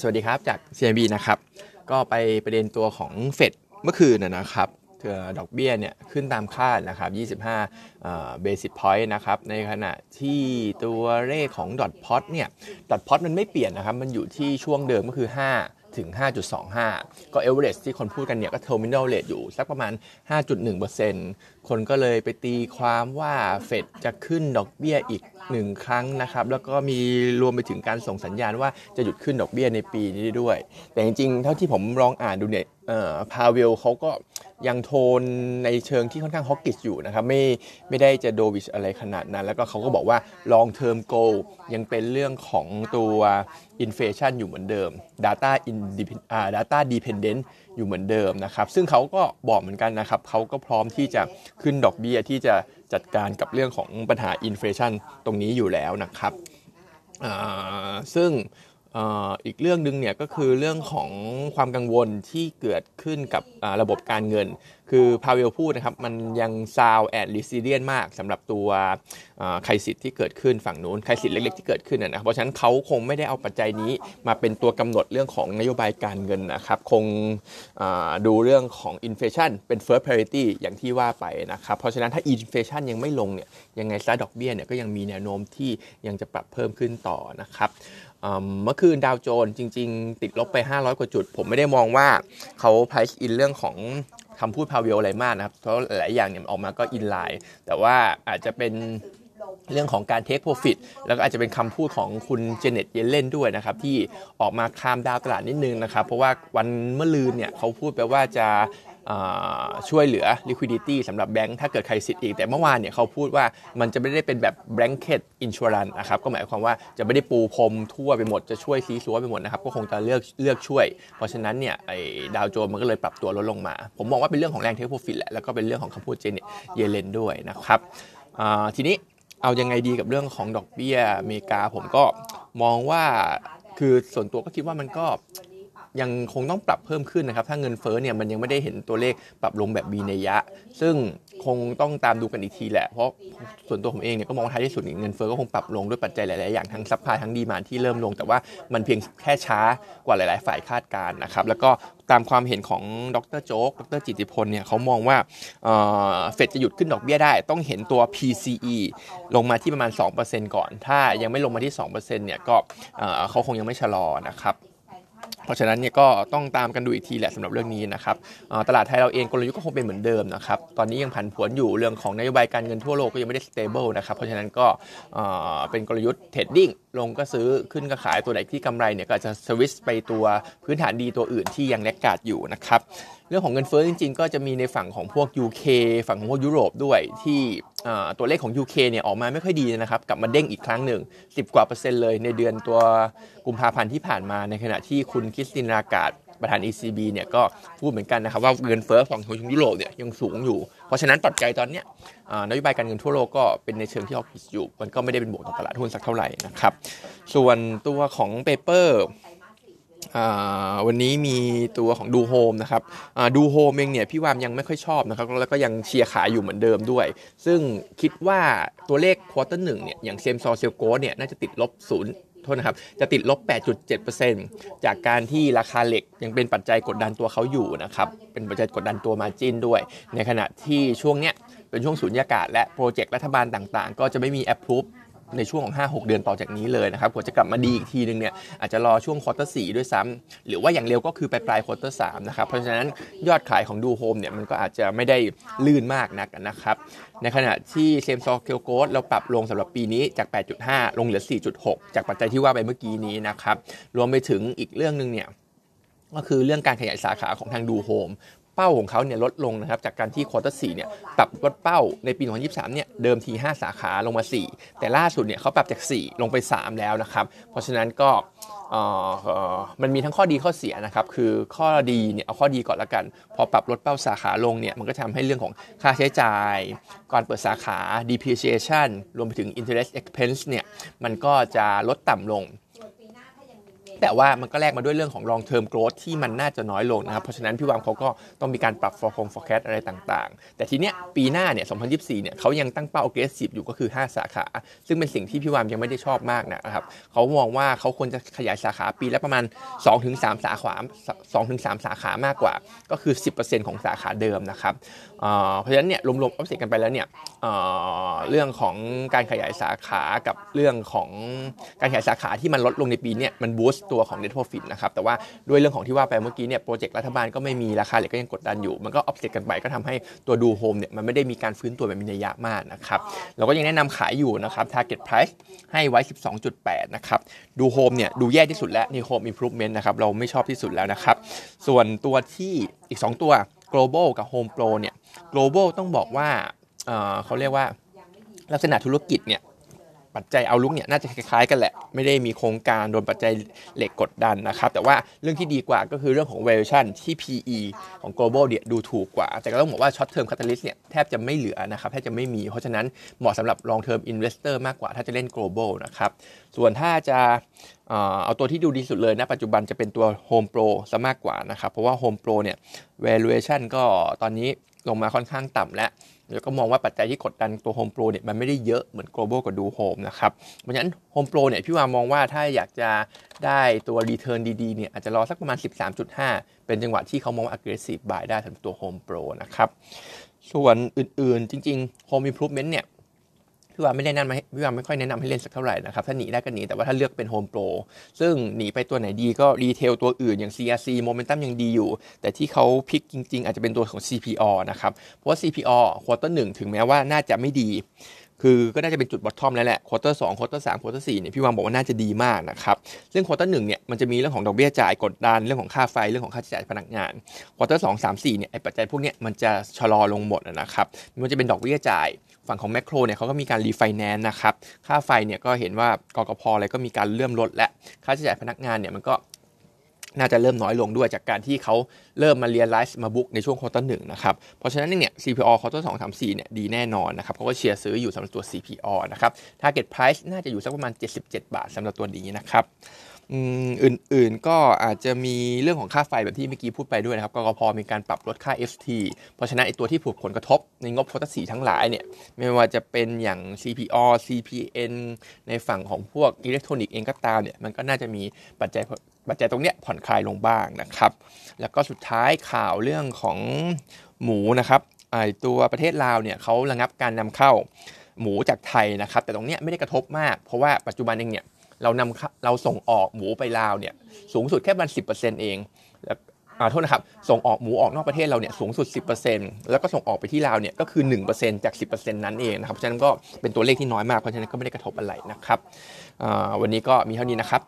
สวัสดีครับจาก CMB นะครับ ก็ไปประเด็นตัวของเฟดเมื่อคืนนะครับดอกเบี้ยเนี่ยขึ้นตามคาดนะครับ 25 basis point นะครับ ในขณะที่ตัวเลขของ dot plot เนี่ย dot plot มันไม่เปลี่ยนนะครับ มันอยู่ที่ช่วงเดิมก็คือ 5 ถึง 5.25 ก็เอเวอเรสที่คนพูดกันเนี่ยก็ terminal rate อยู่ สักประมาณ 5.1%คนก็เลยไปตีความว่าเฟดจะขึ้นดอกเบี้ยอีกหนึ่งครั้งนะครับ แล้วก็มีรวมไปถึงการส่งสัญญาณว่าจะหยุดขึ้นดอกเบี้ยในปีนี้ด้วย แต่จริงๆ เท่าที่ผมลองอ่านดูเนี่ยพาเวลเขาก็ ยังโทนในเชิงที่ค่อนข้างฮอกกิสอยู่นะครับไม่ไม่ได้จะโดวิชอะไรขนาดนั้น แล้วก็เขาก็บอกว่า long term goal ยังเป็นเรื่องของตัว inflation อยู่เหมือนเดิม data independent data dependent อยู่เหมือนเดิมนะครับ ซึ่งเขาก็บอกเหมือนกันนะครับเขาก็พร้อมที่จะขึ้นดอกเบี้ยที่จะจัดการกับเรื่องของปัญหา inflation ตรงนี้อยู่แล้วนะครับซึ่ง อีกเรื่องหนึ่งเนี่ยก็คือเรื่องของความกังวลที่เกิดขึ้นกับระบบการเงิน คือพาวเวลล์พูดนะครับมันยัง sound and resilient มากสำหรับตัวไคสิทธิ์ที่เกิดขึ้นฝั่งนู้นไคสิทธิ์เล็กๆที่เกิดขึ้นนะเพราะฉะนั้นเขาคงไม่ได้เอาปัจจัยนี้มาเป็นตัวกำหนดเรื่องของนโยบายการเงินนะครับ คงดูเรื่องของ inflation เป็น first priority อย่างที่ว่าไปนะครับเพราะฉะนั้นถ้า inflation ยังไม่ลงเนี่ยยังไงซะดอกเบี้ยเนี่ยก็ยังมีแนวโน้มที่ยังจะปรับเพิ่มขึ้นต่อนะครับ เมื่อคืนดาวโจนส์จริง ๆ ติดลบไป 500 กว่าจุด ผมไม่ได้มองว่าเขา price in เรื่องของคำพูดพาวเวลล์อะไรมากนะครับ เพราะหลายอย่างเนี่ยออกมาก็ in line แต่ว่าอาจจะเป็นเรื่องของการ take profit แล้วก็อาจจะเป็นคำพูดของคุณเจเน็ตเยลเลนด้วยนะครับ ที่ออกมาคามดาวตลาดนิดนึงนะครับ เพราะว่าวันเมื่อลืนเนี่ยเขาพูดไปว่าจะ ช่วยเหลือ liquidity สำหรับแบงค์ถ้าเกิดใครสิทธิ์อีก แต่เมื่อวานเนี่ยเขาพูดว่ามันจะไม่ได้เป็นแบบ blanket insurance นะครับก็หมายความว่าจะไม่ได้ปูพรมทั่วไปหมดจะช่วยซีซัวไปหมดนะครับก็คงจะเลือกเลือกช่วย เพราะฉะนั้นเนี่ยไอ้ดาวโจนมันก็เลยปรับตัวลดลงมา ผมมองว่าเป็นเรื่องของแรงเทคโปรฟิตแหละแล้วก็เป็นเรื่องของคำพูดเจเนเยเลนด้วยนะครับทีนี้เอายังไงดีกับเรื่องของดอกเบี้ยอเมริกาผมก็มองว่าคือส่วนตัวก็คิดว่ามันก็ ยังคงต้องปรับเพิ่มขึ้นนะครับถ้าเงินเฟ้อเนี่ยมันยังไม่ได้เห็นตัวเลขปรับลงแบบมีนัยยะ ซึ่งคงต้องตามดูกันอีกทีแหละ เพราะส่วนตัวผมเองเนี่ยก็มองท้ายที่สุดเงินเฟ้อก็คงปรับลงด้วยปัจจัยหลาย ๆ อย่างทั้ง supply ทั้ง demand ที่เริ่มลง แต่ว่ามันเพียงแค่ช้ากว่าหลาย ๆ ฝ่ายคาดการณ์นะครับแล้วก็ตามความเห็นของดรโจ๊ก ดรจิติพลเนี่ยเขามองว่าเฟดจะหยุดขึ้นดอกเบี้ยได้ ต้องเห็นตัว PCE ลงมาที่ประมาณ 2%ก่อน ถ้ายังไม่ลงมาที่ 2%เนี่ยก็เขาคงยังไม่ชะลอนะครับ เพราะฉะนั้นเนี่ยก็ต้องตามกันดูอีกทีแหละสำหรับเรื่องนี้นะครับตลาดไทยเราเองกลยุทธ์ก็คงเป็นเหมือนเดิมนะครับตอนนี้ยังผันผวนอยู่เรื่องของนโยบายการเงินทั่วโลกก็ยังไม่ได้ stable นะครับเพราะฉะนั้นก็เป็นกลยุทธ์ trading ลงก็ซื้อขึ้นก็ขายตัวไหนที่กำไรเนี่ยก็จะสวิสไปตัวพื้นฐานดีตัวอื่นที่ยัง laggard อยู่นะครับเรื่องของเงินเฟ้อจริง ๆ ก็จะมีในฝั่งของพวก UK ฝั่งของพวกยุโรปด้วยที่ตัวเลขของ UK เนี่ยออกมาไม่ค่อยดีนะครับกลับมาเด้งอีกครั้งหนึ่ง 10 กว่าเปอร์เซ็นต์เลยในเดือนตัวกุมภาพันธ์ที่ผ่านมาในขณะที่คุณคริสตินลาการ์ดประธาน ECB เนี่ยก็พูดเหมือนกันนะครับว่าเงินเฟ้อของของยุโรปเนี่ยยังสูงอยู่ เพราะฉะนั้นปัจจัยตอนเนี้ยนโยบายการเงินทั่วโลกก็เป็นในเชิงที่ออกผิดอยู่ มันก็ไม่ได้เป็นบวกต่อตลาดหุ้นสักเท่าไหร่นะครับ ส่วนตัวของ paperวันนี้มีตัวของดูโฮมนะครับดูโฮมเองเนี่ยพี่วามยังไม่ค่อยชอบนะครับแล้วก็ยังเชียร์ขายอยู่เหมือนเดิมด้วย ซึ่งคิดว่าตัวเลข quarter หนึ่งเนี่ยอย่าง same store sales growth เนี่ยน่าจะติดลบศูนย์ โทษนะครับจะติดลบ 8.7%จากการที่ราคาเหล็กยังเป็นปัจจัยกดดันตัวเขาอยู่นะครับเป็นปัจจัยกดดันตัว margin ด้วย ในขณะที่ช่วงเนี้ยเป็นช่วงสุญญากาศและ project รัฐบาลต่างๆ ก็จะไม่มี approve ในช่วงของ 5-6 เดือนต่อจากนี้เลยนะครับกว่าจะกลับมาดีอีกทีนึงเนี่ยอาจจะรอช่วง quarter สี่ด้วยซ้ำหรือว่าอย่างเร็วก็คือปลายปลาย quarter สามนะครับเพราะฉะนั้นยอดขายของดูโฮมเนี่ยมันก็อาจจะไม่ได้ลื่นมากนักนะครับในขณะที่ same store sales growth เราปรับลงสำหรับปีนี้จาก 8.5 ลงเหลือ 4.6 จากปัจจัยที่ว่าไปเมื่อกี้นี้นะครับรวมไปถึงอีกเรื่องหนึ่งเนี่ยก็คือเรื่องการขยายสาขาของทางดูโฮม เป้าของเขาเนี่ยลดลงนะครับจากการที่ quarter สี่เนี่ยปรับลดเป้าในปี 2023 เนี่ยเดิมที 5 สาขาลงมา 4 แต่ล่าสุดเนี่ยเขาปรับจาก 4 ลงไป 3 แล้วนะครับ เพราะฉะนั้นก็มันมีทั้งข้อดีข้อเสียนะครับ คือข้อดีเนี่ยเอาข้อดีก่อนละกัน พอปรับลดเป้าสาขาลงเนี่ยมันก็ทำให้เรื่องของค่าใช้จ่าย ก่อนเปิดสาขา depreciation รวมไปถึง interest expense เนี่ยมันก็จะลดต่ำลง แต่ว่ามันก็แลกมาด้วยเรื่องของ long term growth ที่มันน่าจะน้อยลงนะครับ เพราะฉะนั้นพี่วามเขาก็ต้องมีการปรับ forecast forecast อะไรต่างๆ แต่ทีเนี้ยปีหน้าเนี่ย 2024 เนี่ยเขายังตั้งเป้า aggressive อยู่ก็คือ 5 สาขา ซึ่งเป็นสิ่งที่พี่วามยังไม่ได้ชอบมากนะครับเขามองว่าเขาควรจะขยายสาขาปีละประมาณ 2-3 สาขา2-3 สาขามากกว่า ก็คือ 10%ของสาขาเดิมนะครับเพราะฉะนั้นเนี่ยรวมๆออฟเซ็ตกันไปแล้วเนี่ยเรื่องของการขยายสาขากับเรื่องของการขยายสาขาที่มันลดลงในปีนี้มัน boost ตัวของ net profit นะครับแต่ว่าด้วยเรื่องของที่ว่าไปเมื่อกี้เนี่ย project รัฐบาลก็ไม่มีราคาเหล็กก็ยังกดดันอยู่ มันก็ออฟเซ็ตกันไปก็ทำให้ตัวดูโฮมเนี่ยมันไม่ได้มีการฟื้นตัวแบบมีนัยยะมากนะครับเราก็ยังแนะนำขายอยู่นะครับ target price ให้ไว้ 12.8 นะครับดูโฮมเนี่ยดูแย่ที่สุดแล้วนี่โฮม improvement นะครับเราไม่ชอบที่สุดแล้วนะครับส่วนตัวที่อีก 2 ตัว global กับ Home Pro เนี่ย global ต้องบอกว่าเขาเรียกว่าลักษณะธุรกิจเนี่ย ปัจจัย outlook เนี่ยน่าจะคล้ายๆกันแหละ ไม่ได้มีโครงการโดนปัจจัยเหล็กกดดันนะครับ แต่ว่าเรื่องที่ดีกว่าก็คือเรื่องของ valuation ที่ PE ของ global เนี่ยดูถูกกว่า แต่ก็ต้องบอกว่า short term catalyst เนี่ยแทบจะไม่เหลือนะครับแทบจะไม่มี เพราะฉะนั้นเหมาะสำหรับ long term investor มากกว่าถ้าจะเล่น global นะครับ ส่วนถ้าจะเอาตัวที่ดูดีสุดเลยนะปัจจุบันจะเป็นตัว Home Pro ซะมากกว่านะครับ เพราะว่า Home Pro เนี่ย valuation ก็ตอนนี้ ลงมาค่อนข้างต่ำแล้วแล้วก็มองว่าปัจจัยที่กดดันตัว Home Pro เนี่ยมันไม่ได้เยอะเหมือน Global กับดู Home นะครับ เพราะฉะนั้น Home Pro เนี่ยพี่วามองว่าถ้าอยากจะได้ตัว Return ดีๆเนี่ยอาจจะรอสักประมาณ 13.5 เป็นจังหวะที่เขามองว่า aggressive buy ได้สำหรับตัว Home Pro นะครับ ส่วนอื่นๆจริงๆ Home Improvement เนี่ย พี่ว่าไม่ได้แนะนำพี่ว่าไม่ค่อยแนะนำให้เล่นสักเท่าไหร่นะครับถ้าหนีได้ก็หนีแต่ว่าถ้าเลือกเป็นโฮมโปรซึ่งหนีไปตัวไหนดีก็ retail ตัวอื่นอย่าง CRC momentum ยังดีอยู่ แต่ที่เขา pick จริง ๆ อาจจะเป็นตัวของ CPALL นะครับเพราะว่า CPO ควอเตอร์หนึ่งถึงแม้ว่าน่าจะไม่ดีคือก็น่าจะเป็นจุด bottom แล้วแหละ quarter สอง quarter สาม quarter สี่เนี่ยพี่วางบอกว่าน่าจะดีมากนะครับซึ่ง quarter หนึ่งเนี่ยมันจะมีเรื่องของดอกเบี้ยจ่ายกดดันเรื่องของค่าไฟเรื่องของค่าใช้จ่ายพนักงาน quarter สองสามสี่เนี่ยไอ้ปัจจัยพวกเนี้ยมันจะชะลอลงหมดนะครับมันจะเป็นดอกเบี้ยจ่าย ฝั่งของแมคโครเนี่ยเขาก็มีการรีไฟแนนซ์นะครับ ค่าไฟเนี่ยก็เห็นว่ากกพอะไรก็มีการเริ่มลดและ ค่าใช้จ่ายพนักงานเนี่ยมันก็น่าจะเริ่มน้อยลงด้วยจากการที่เขาเริ่มมา realize มา book ในช่วง quarter หนึ่งนะครับ เพราะฉะนั้นเนี่ย CPALL ควอเตอร์สองสามสี่เนี่ยดีแน่นอนนะครับเขาก็เชียร์ซื้ออยู่สำหรับตัว CPO นะครับ Target Price น่าจะอยู่สักประมาณ 77 บาทสำหรับตัวนี้นะครับ อื่นๆก็อาจจะมีเรื่องของค่าไฟแบบที่เมื่อกี้พูดไปด้วยนะครับกกพมีการปรับลดค่า FT เพราะฉะนั้นไอตัวที่ผูกผลกระทบในงบโพตัสีทั้งหลายเนี่ยไม่ว่าจะเป็นอย่าง CPO CPN ในฝั่งของพวกอิเล็กทรอนิกส์เองก็ตามเนี่ยมันก็น่าจะมีปัจจัยปัจจัยตรงเนี้ยผ่อนคลายลงบ้างนะครับ แล้วก็สุดท้ายข่าวเรื่องของหมูนะครับไอตัวประเทศลาวเนี่ยเขาระงับการนำเข้าหมูจากไทยนะครับ แต่ตรงเนี้ยไม่ได้กระทบมาก เพราะว่าปัจจุบันเองเนี่ย เรานำเราส่งออกหมูไปลาวเนี่ยสูงสุดแค่ประมาณสิเองแล้วอ่าโทษนะครับ ส่งออกหมูออกนอกประเทศเราเนี่ยสูงสุด 10%แล้วก็ส่งออกไปที่ลาวเนี่ยก็คือ 1%จาก 10%นั้นเองนะครับ เพราะฉะนั้นก็เป็นตัวเลขที่น้อยมาก เพราะฉะนั้นก็ไม่ได้กระทบอะไรนะครับวันนี้ก็มีเท่านี้นะครับ